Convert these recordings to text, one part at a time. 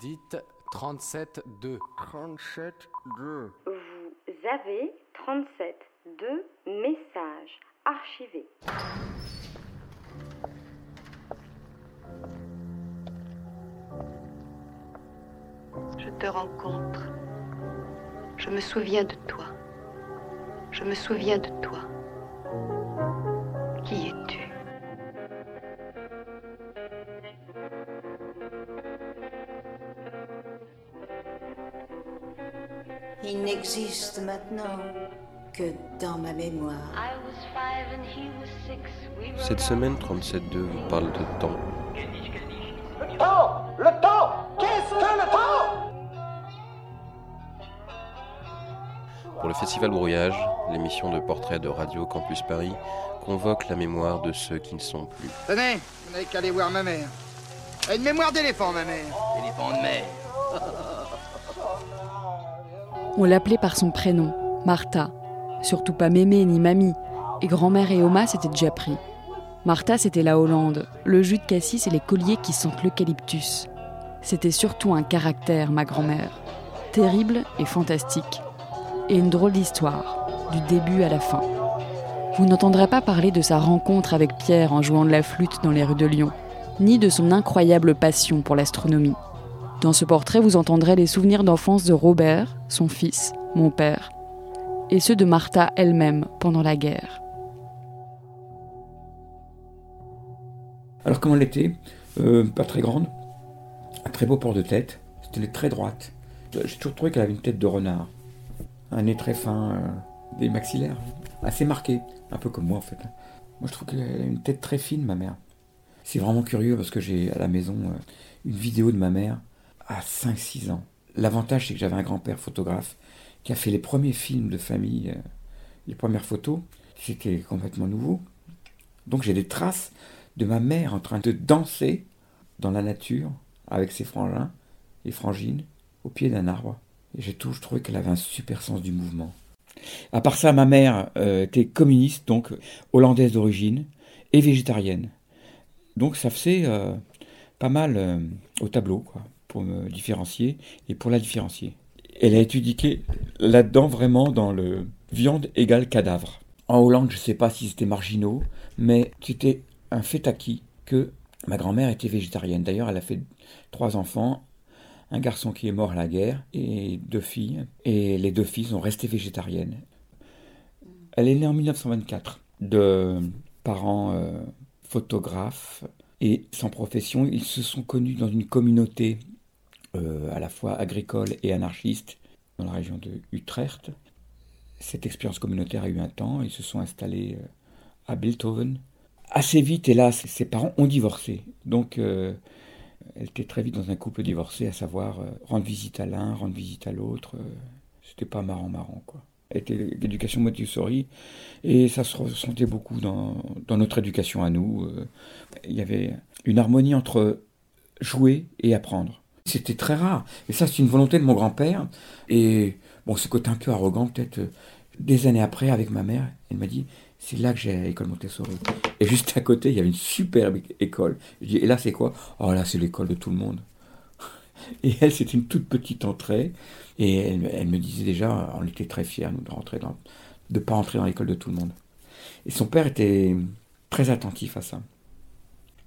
Dites 37-2. 37-2. Vous avez 37 deux messages archivés. Je te rencontre. Je me souviens de toi. Je me souviens de toi. Qui es-tu? Il n'existe maintenant que dans ma mémoire. Cette semaine 37.2 vous parle de temps. Le temps Le temps Qu'est-ce que le temps? Pour le Festival Brouillage, l'émission de portrait de Radio Campus Paris convoque la mémoire de ceux qui ne sont plus. Tenez, vous n'avez qu'à aller voir ma mère. Elle a une mémoire d'éléphant, ma mère. Éléphant de mer. On l'appelait par son prénom, Martha. Surtout pas Mémé ni Mamie. Et grand-mère et Oma s'étaient déjà pris. Martha, c'était la Hollande, le jus de cassis et les colliers qui sentent l'eucalyptus. C'était surtout un caractère, ma grand-mère. Terrible et fantastique. Et une drôle d'histoire, du début à la fin. Vous n'entendrez pas parler de sa rencontre avec Pierre en jouant de la flûte dans les rues de Lyon, ni de son incroyable passion pour l'astronomie. Dans ce portrait, vous entendrez les souvenirs d'enfance de Robert, son fils, mon père, et ceux de Martha elle-même pendant la guerre. Alors comment elle était? Euh, Pas très grande, un très beau port de tête, c'était très droite. J'ai toujours trouvé qu'elle avait une tête de renard, un nez très fin, euh, des maxillaires assez marqués, un peu comme moi en fait. Moi je trouve qu'elle a une tête très fine, ma mère. C'est vraiment curieux parce que j'ai à la maison euh, une vidéo de ma mère à 5-6 ans. L'avantage c'est que j'avais un grand-père photographe qui a fait les premiers films de famille, euh, les premières photos. C'était complètement nouveau. Donc j'ai des traces de ma mère en train de danser dans la nature avec ses frangins et frangines au pied d'un arbre. Et j'ai toujours trouvé qu'elle avait un super sens du mouvement. À part ça, ma mère euh, était communiste, donc hollandaise d'origine, et végétarienne. Donc ça faisait euh, pas mal au tableau, quoi, pour me différencier et pour la différencier. Elle a étudié là-dedans vraiment dans le viande égale cadavre. En Hollande, je ne sais pas si c'était marginaux, mais c'était un fait acquis que ma grand-mère était végétarienne. D'ailleurs, elle a fait trois enfants, un garçon qui est mort à la guerre et deux filles. Et les deux filles sont restées végétariennes. Elle est née en 1924 de parents euh, photographes et sans profession. Ils se sont connus dans une communauté euh, à la fois agricole et anarchiste dans la région de Utrecht. Cette expérience communautaire a eu un temps. Ils se sont installés euh, à Bilthoven. Assez vite, hélas, ses parents ont divorcé. Donc, euh, elle était très vite dans un couple divorcé, à savoir rendre visite à l'un, rendre visite à l'autre. C'était pas marrant, marrant, quoi. Elle était l'éducation Montessori, et ça se ressentait beaucoup dans, notre éducation à nous. Il y avait une harmonie entre jouer et apprendre. C'était très rare. Et ça, c'est une volonté de mon grand-père. Et bon, ce côté un peu arrogant, peut-être euh, des années après, avec ma mère, elle m'a dit c'est là que j'ai l'école Montessori. Et juste à côté, il y avait une superbe école. Je dis, et là, c'est quoi? Oh, là, c'est l'école de tout le monde. Et elle, c'était une toute petite entrée. Et elle, me disait déjà, on était très fiers, nous, de rentrer dans, de pas entrer dans l'école de tout le monde. Et son père était très attentif à ça.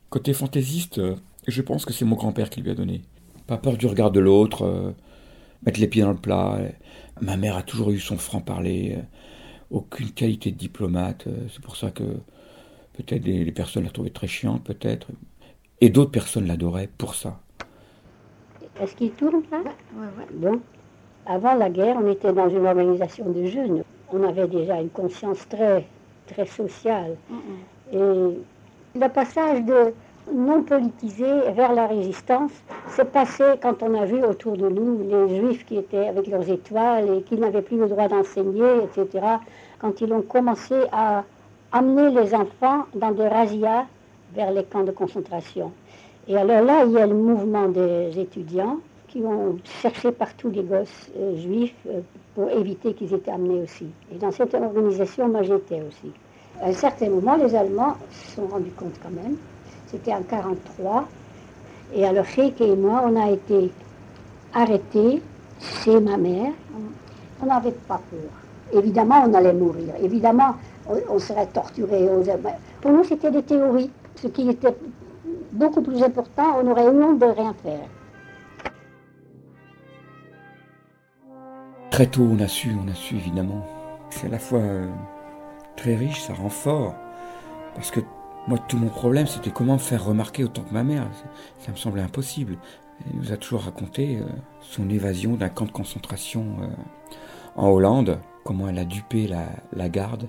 Côté fantaisiste, je pense que c'est mon grand-père qui lui a donné. Pas peur du regard de l'autre, euh, mettre les pieds dans le plat. Ma mère a toujours eu son franc-parler. Euh, aucune qualité de diplomate. C'est pour ça que peut-être les, les, personnes la trouvaient très chiante, peut-être. Et d'autres personnes l'adoraient pour ça. Est-ce qu'il tourne là? Ouais, ouais. Bon. Avant la guerre, on était dans une organisation de jeunes. On avait déjà une conscience très, très sociale. Mm -hmm. Et le passage de non politisé vers la résistance s'est passé quand on a vu autour de nous les juifs qui étaient avec leurs étoiles et qui n'avaient plus le droit d'enseigner, etc. Quand ils ont commencé à amener les enfants dans des razzias vers les camps de concentration. Et alors là, il y a le mouvement des étudiants qui ont cherché partout les gosses euh, juifs euh, pour éviter qu'ils étaient amenés aussi. Et dans cette organisation, moi j'étais aussi. À un certain moment, les Allemands se sont rendus compte quand même c'était en 43. Et alors, Sheikh et moi, on a été arrêtés, c'est ma mère. On n'avait pas peur. Évidemment, on allait mourir. Évidemment, on, serait torturé. Pour nous, c'était des théories. Ce qui était beaucoup plus important, on aurait honte de rien faire. Très tôt, on a su, on a su évidemment. C'est à la fois euh, très riche, ça rend fort. Parce que moi, tout mon problème, c'était comment me faire remarquer autant que ma mère. Ça me semblait impossible. Elle nous a toujours raconté euh, son évasion d'un camp de concentration euh, en Hollande, comment elle a dupé la, garde,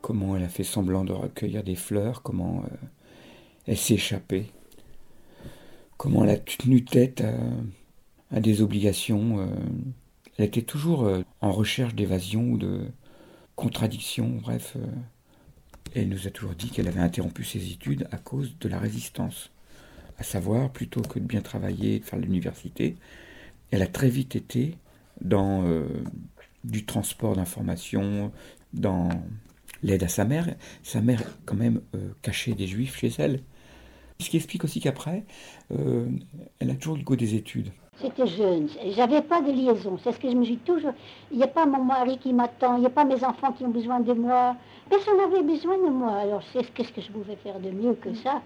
comment elle a fait semblant de recueillir des fleurs, comment elle s'est échappée, comment elle a tenu tête à, des obligations. elle était toujours en recherche d'évasion ou de contradiction, bref. Elle nous a toujours dit qu'elle avait interrompu ses études à cause de la résistance. À savoir, plutôt que de bien travailler, de faire l'université, elle a très vite été dans euh, du transport d'informations, dans l'aide à sa mère. Sa mère, quand même, euh, cachait des juifs chez elle. Ce qui explique aussi qu'après, euh, elle a toujours le goût des études. C'était jeune, j'avais pas de liaison, c'est ce que je me dis toujours. Il n'y a pas mon mari qui m'attend, il n'y a pas mes enfants qui ont besoin de moi. Personne n'avait besoin de moi, alors qu'est-ce que je pouvais faire de mieux que ça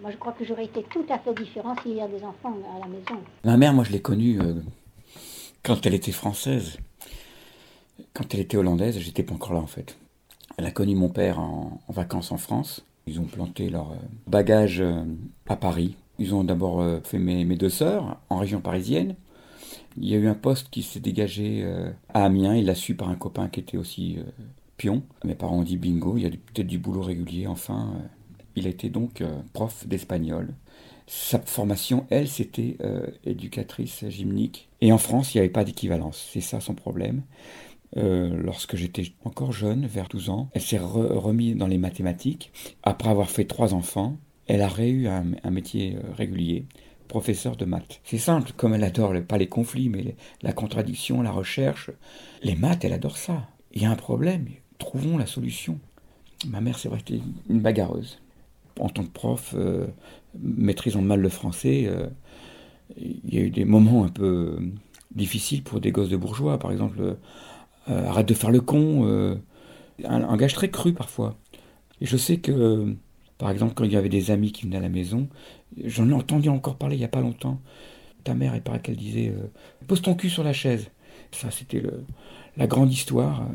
Moi je crois que j'aurais été tout à fait différent s'il y a des enfants à la maison. Ma mère, moi je l'ai connue euh, quand elle était française. Quand elle était hollandaise, j'étais pas encore là en fait. Elle a connu mon père en, vacances en France. Ils ont planté leur euh, bagage euh, à Paris ils ont d'abord euh, fait mes, deux sœurs en région parisienne. Il y a eu un poste qui s'est dégagé à Amiens. Il l'a su par un copain qui était aussi Mes parents ont dit bingo, il y a peut-être du boulot régulier. Enfin, il été donc prof d'espagnol. Sa formation, elle, c'était éducatrice gymnique. Et en France, il n'y avait pas d'équivalence. C'est ça son problème. lorsque j'étais encore jeune, vers 12 ans, elle s'est remise dans les mathématiques après avoir fait trois enfants elle a eu un, métier euh, régulier, professeur de maths. C'est simple, comme elle adore pas les conflits, mais la contradiction, la recherche. Les maths, elle adore ça. Il y a un problème, trouvons la solution. Ma mère, c'est vrai, était une bagarreuse. En tant que prof, euh, maîtrisant mal le français, euh, il y a eu des moments un peu difficiles pour des gosses de bourgeois. Par exemple, arrête de faire le con. Un, un, gage très cru parfois. Et je sais que par exemple, quand il y avait des amis qui venaient à la maison, j'en ai entendu encore parler il n'y a pas longtemps. Ta mère, il paraît qu'elle disait euh, Pose ton cul sur la chaise. Ça, c'était la grande histoire.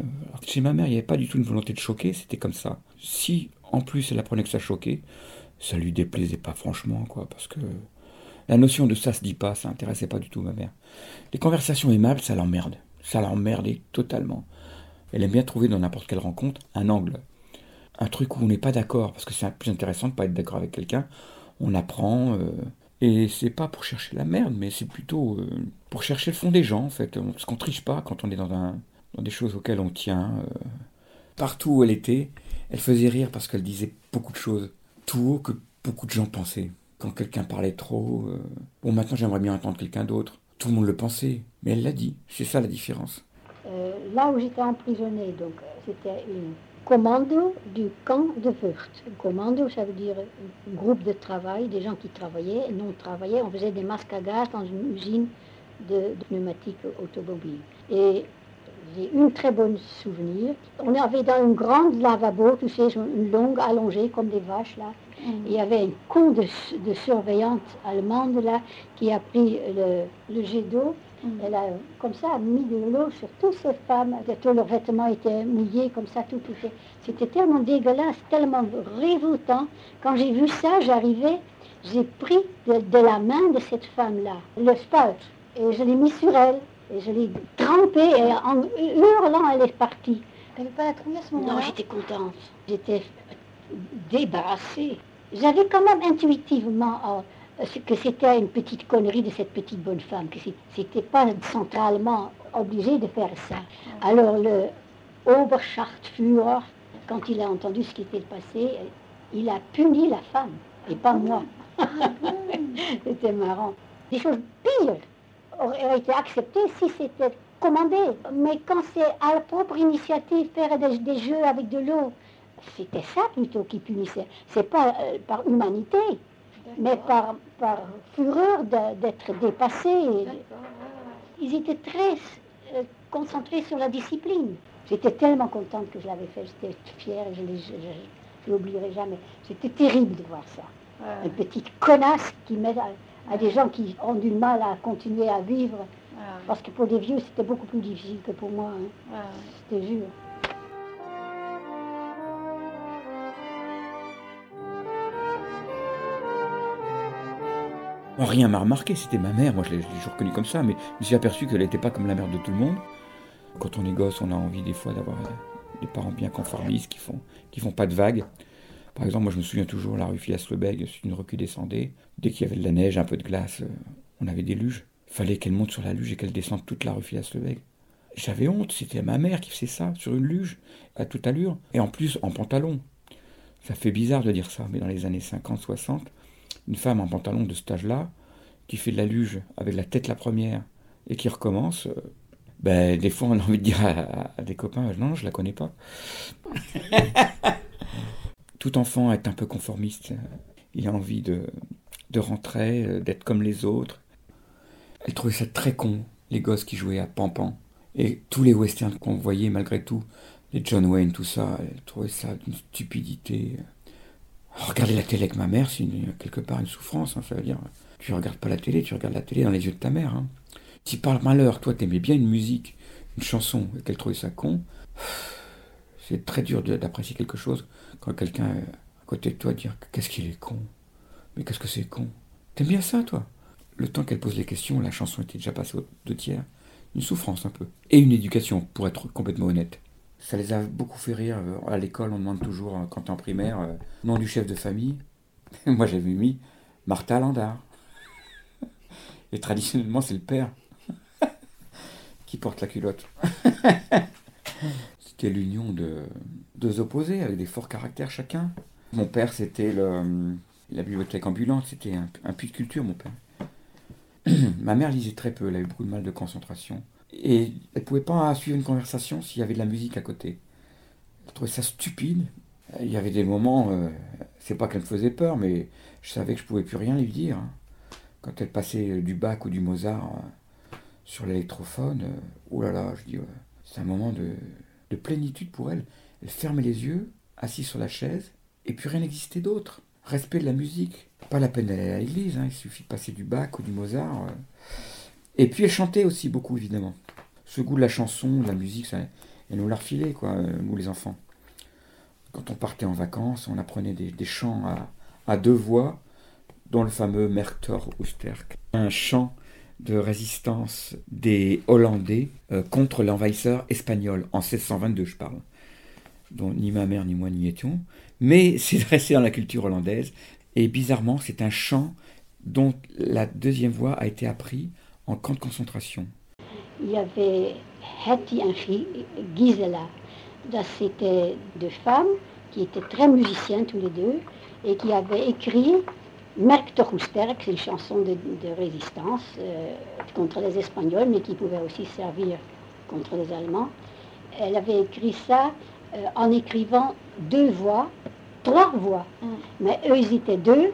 chez ma mère, il n'y avait pas du tout une volonté de choquer, c'était comme ça. Si, en plus, elle apprenait que ça choquait, ça lui déplaisait pas franchement, quoi, parce que la notion de ça se dit pas, ça intéressait pas du tout ma mère. Les conversations aimables, ça l'emmerde. Ça l'emmerdait totalement. Elle aime bien trouver dans n'importe quelle rencontre un angle un truc où on n'est pas d'accord, parce que c'est plus intéressant de pas être d'accord avec quelqu'un. On apprend, euh, et c'est pas pour chercher la merde, mais c'est plutôt euh, pour chercher le fond des gens, en fait. Parce qu'on triche pas quand on est dans, des choses auxquelles on tient. Euh. Partout où elle était, elle faisait rire parce qu'elle disait beaucoup de choses, tout haut que beaucoup de gens pensaient. Quand quelqu'un parlait trop, bon maintenant j'aimerais bien entendre quelqu'un d'autre. Tout le monde le pensait, mais elle l'a dit. C'est ça la différence. là où j'étais emprisonnée, donc c'était une commando du camp de Wurt. Commando, ça veut dire un groupe de travail, des gens qui travaillaient. Nous, on on faisait des masques à gaz dans une usine de, pneumatiques automobiles. Et j'ai une très bonne souvenir. On avait dans une grande lavabo, tu sais, une longue allongée comme des vaches là. Mm. Il y avait un con de, surveillante allemande là qui a pris le, le jet d'eau elle a comme ça mis de l'eau sur toutes ces femmes. Tous leurs vêtements étaient mouillés comme ça, tout, tout. C'était tellement dégueulasse, tellement révoltant. Quand j'ai vu ça, j'arrivais, j'ai pris de, la main de cette femme-là le spalt et je l'ai mis sur elle et je l'ai trempé et en hurlant, elle est partie. n'avais pas la trouille à ce moment-là? Non, j'étais contente. J'étais débarrassée. J'avais quand même intuitivement oh, que c'était une petite connerie de cette petite bonne femme, que c'était pas centralement obligé de faire ça. Alors le Oberschaftführer, quand il a entendu ce qui était passé, il a puni la femme, et pas moi. c'était marrant. Des choses pires auraient été acceptées si c'était commandé. Mais quand c'est à la propre initiative faire des, jeux avec de l'eau, c'était ça plutôt qui punissait. C'est pas euh, par humanité mais par, par fureur d'être dépassés. Ils étaient très euh, concentrés sur la discipline. J'étais tellement contente que je l'avais fait, j'étais fière, je ne l'oublierai jamais. C'était terrible de voir ça. Une petite connasse qui met à, des gens qui ont du mal à continuer à vivre. Parce que pour des vieux, c'était beaucoup plus difficile que pour moi. Hein. C'était rien m'a remarqué, c'était ma mère, moi je l'ai toujours reconnue comme ça, mais je me suis aperçu qu'elle n'était pas comme la mère de tout le monde. Quand on est gosse, on a envie des fois d'avoir euh, des parents bien conformistes qui font, qui font pas de vagues. Par exemple, moi je me souviens toujours, la rue Filas-le-Bègue, c'est une rue qui descendait. Dès qu'il y avait de la neige, un peu de glace, euh, on avait des luges. Il fallait qu'elle monte sur la luge et qu'elle descende toute la rue Filas-le-Bègue. J'avais honte, c'était ma mère qui faisait ça, sur une luge, à toute allure, et en plus en pantalon. Ça fait bizarre de dire ça, mais dans les années 50-60, une femme en pantalon de cet âge-là, qui fait de la luge avec la tête la première et qui recommence, euh, ben, des fois on a envie de dire à, des copains non, je la connais pas. Tout enfant est un peu conformiste. Il a envie de, de rentrer, euh, d'être comme les autres. Elle trouvait ça très con, les gosses qui jouaient à Pampan. Et tous les westerns qu'on voyait malgré tout, les John Wayne, tout ça, elle trouvait ça d'une stupidité. Regarder la télé avec ma mère, c'est quelque part une souffrance, hein, ça veut dire. Tu regardes pas la télé, tu regardes la télé dans les yeux de ta mère. Hein. Si par malheur, toi, t'aimais bien une musique, une chanson, et qu'elle trouvait ça con, c'est très dur d'apprécier quelque chose quand quelqu'un à côté de toi dire qu'est-ce qu'il est con. Mais qu'est-ce que c'est con T'aimes bien ça, toi? Le temps qu'elle pose les questions, la chanson était déjà passée aux deux tiers. Une souffrance un peu. Et une éducation, pour être complètement honnête. Ça les a beaucoup fait rire. À l'école, on demande toujours, quand t'es en primaire, euh, nom du chef de famille. Moi, j'avais mis Martha Landard. Et traditionnellement, c'est le père qui porte la culotte. c'était l'union de deux opposés avec des forts caractères chacun. Mon père, c'était la bibliothèque ambulante, c'était un, un puits de culture, mon père. Ma mère lisait très peu, elle avait beaucoup de mal de concentration. Et elle ne pouvait pas suivre une conversation s'il y avait de la musique à côté. Elle trouvait ça stupide. Il y avait des moments, euh, c'est pas qu'elle me faisait peur, mais je savais que je pouvais plus rien lui dire. Quand elle passait du Bach ou du Mozart euh, sur l'électrophone, euh, oh là là, je dis, c'est un moment de, plénitude pour elle. Elle fermait les yeux, assise sur la chaise, et puis rien n'existait d'autre. Respect de la musique. Pas la peine d'aller à l'église, hein, il suffit de passer du Bach ou du Mozart. Et puis elle chantait aussi beaucoup, évidemment. Ce goût de la chanson, de la musique, ça, elle nous l'a refilé, quoi, euh, nous les enfants. Quand on partait en vacances, on apprenait des, chants à, deux voix, dont le fameux Merktor Oesterk, un chant de résistance des Hollandais euh, contre l'envahisseur espagnol, en 1622 je parle, dont ni ma mère ni moi n'y étions, mais c'est resté dans la culture hollandaise, et bizarrement c'est un chant dont la deuxième voix a été apprise en camp de concentration. Il y avait Hetty et Gisela. C'était deux femmes qui étaient très musiciennes tous les deux et qui avaient écrit Merk Tochusterk, c'est une chanson de, résistance euh, contre les Espagnols, mais qui pouvait aussi servir contre les Allemands. Elle avait écrit ça euh, en écrivant deux voix, trois voix, mm. mais eux ils étaient deux,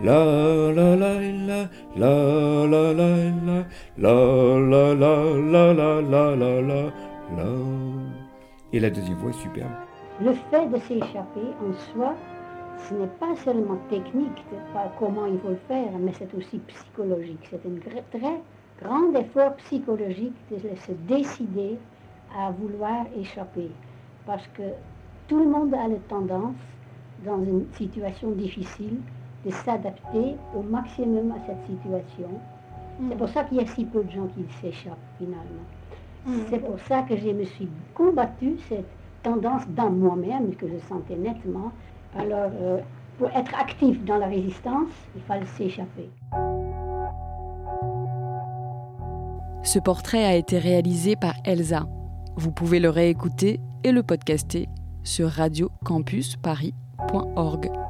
La la la la la la la la la la la la la la la la Et la deuxième voix est superbe. Le fait de s'échapper en soi, ce n'est pas seulement technique, pas comment il faut le faire, mais c'est aussi psychologique. C'est un très grand effort psychologique de se décider à vouloir échapper. Parce que tout le monde a la tendance, dans une situation difficile, de s'adapter au maximum à cette situation. C'est pour ça qu'il y a si peu de gens qui s'échappent finalement. Mm. C'est pour ça que je me suis combattu cette tendance dans moi-même, que je sentais nettement. Alors, euh, pour être actif dans la résistance, il fallait s'échapper. Ce portrait a été réalisé par Elsa. Vous pouvez le réécouter et le podcaster sur radiocampusparis.org.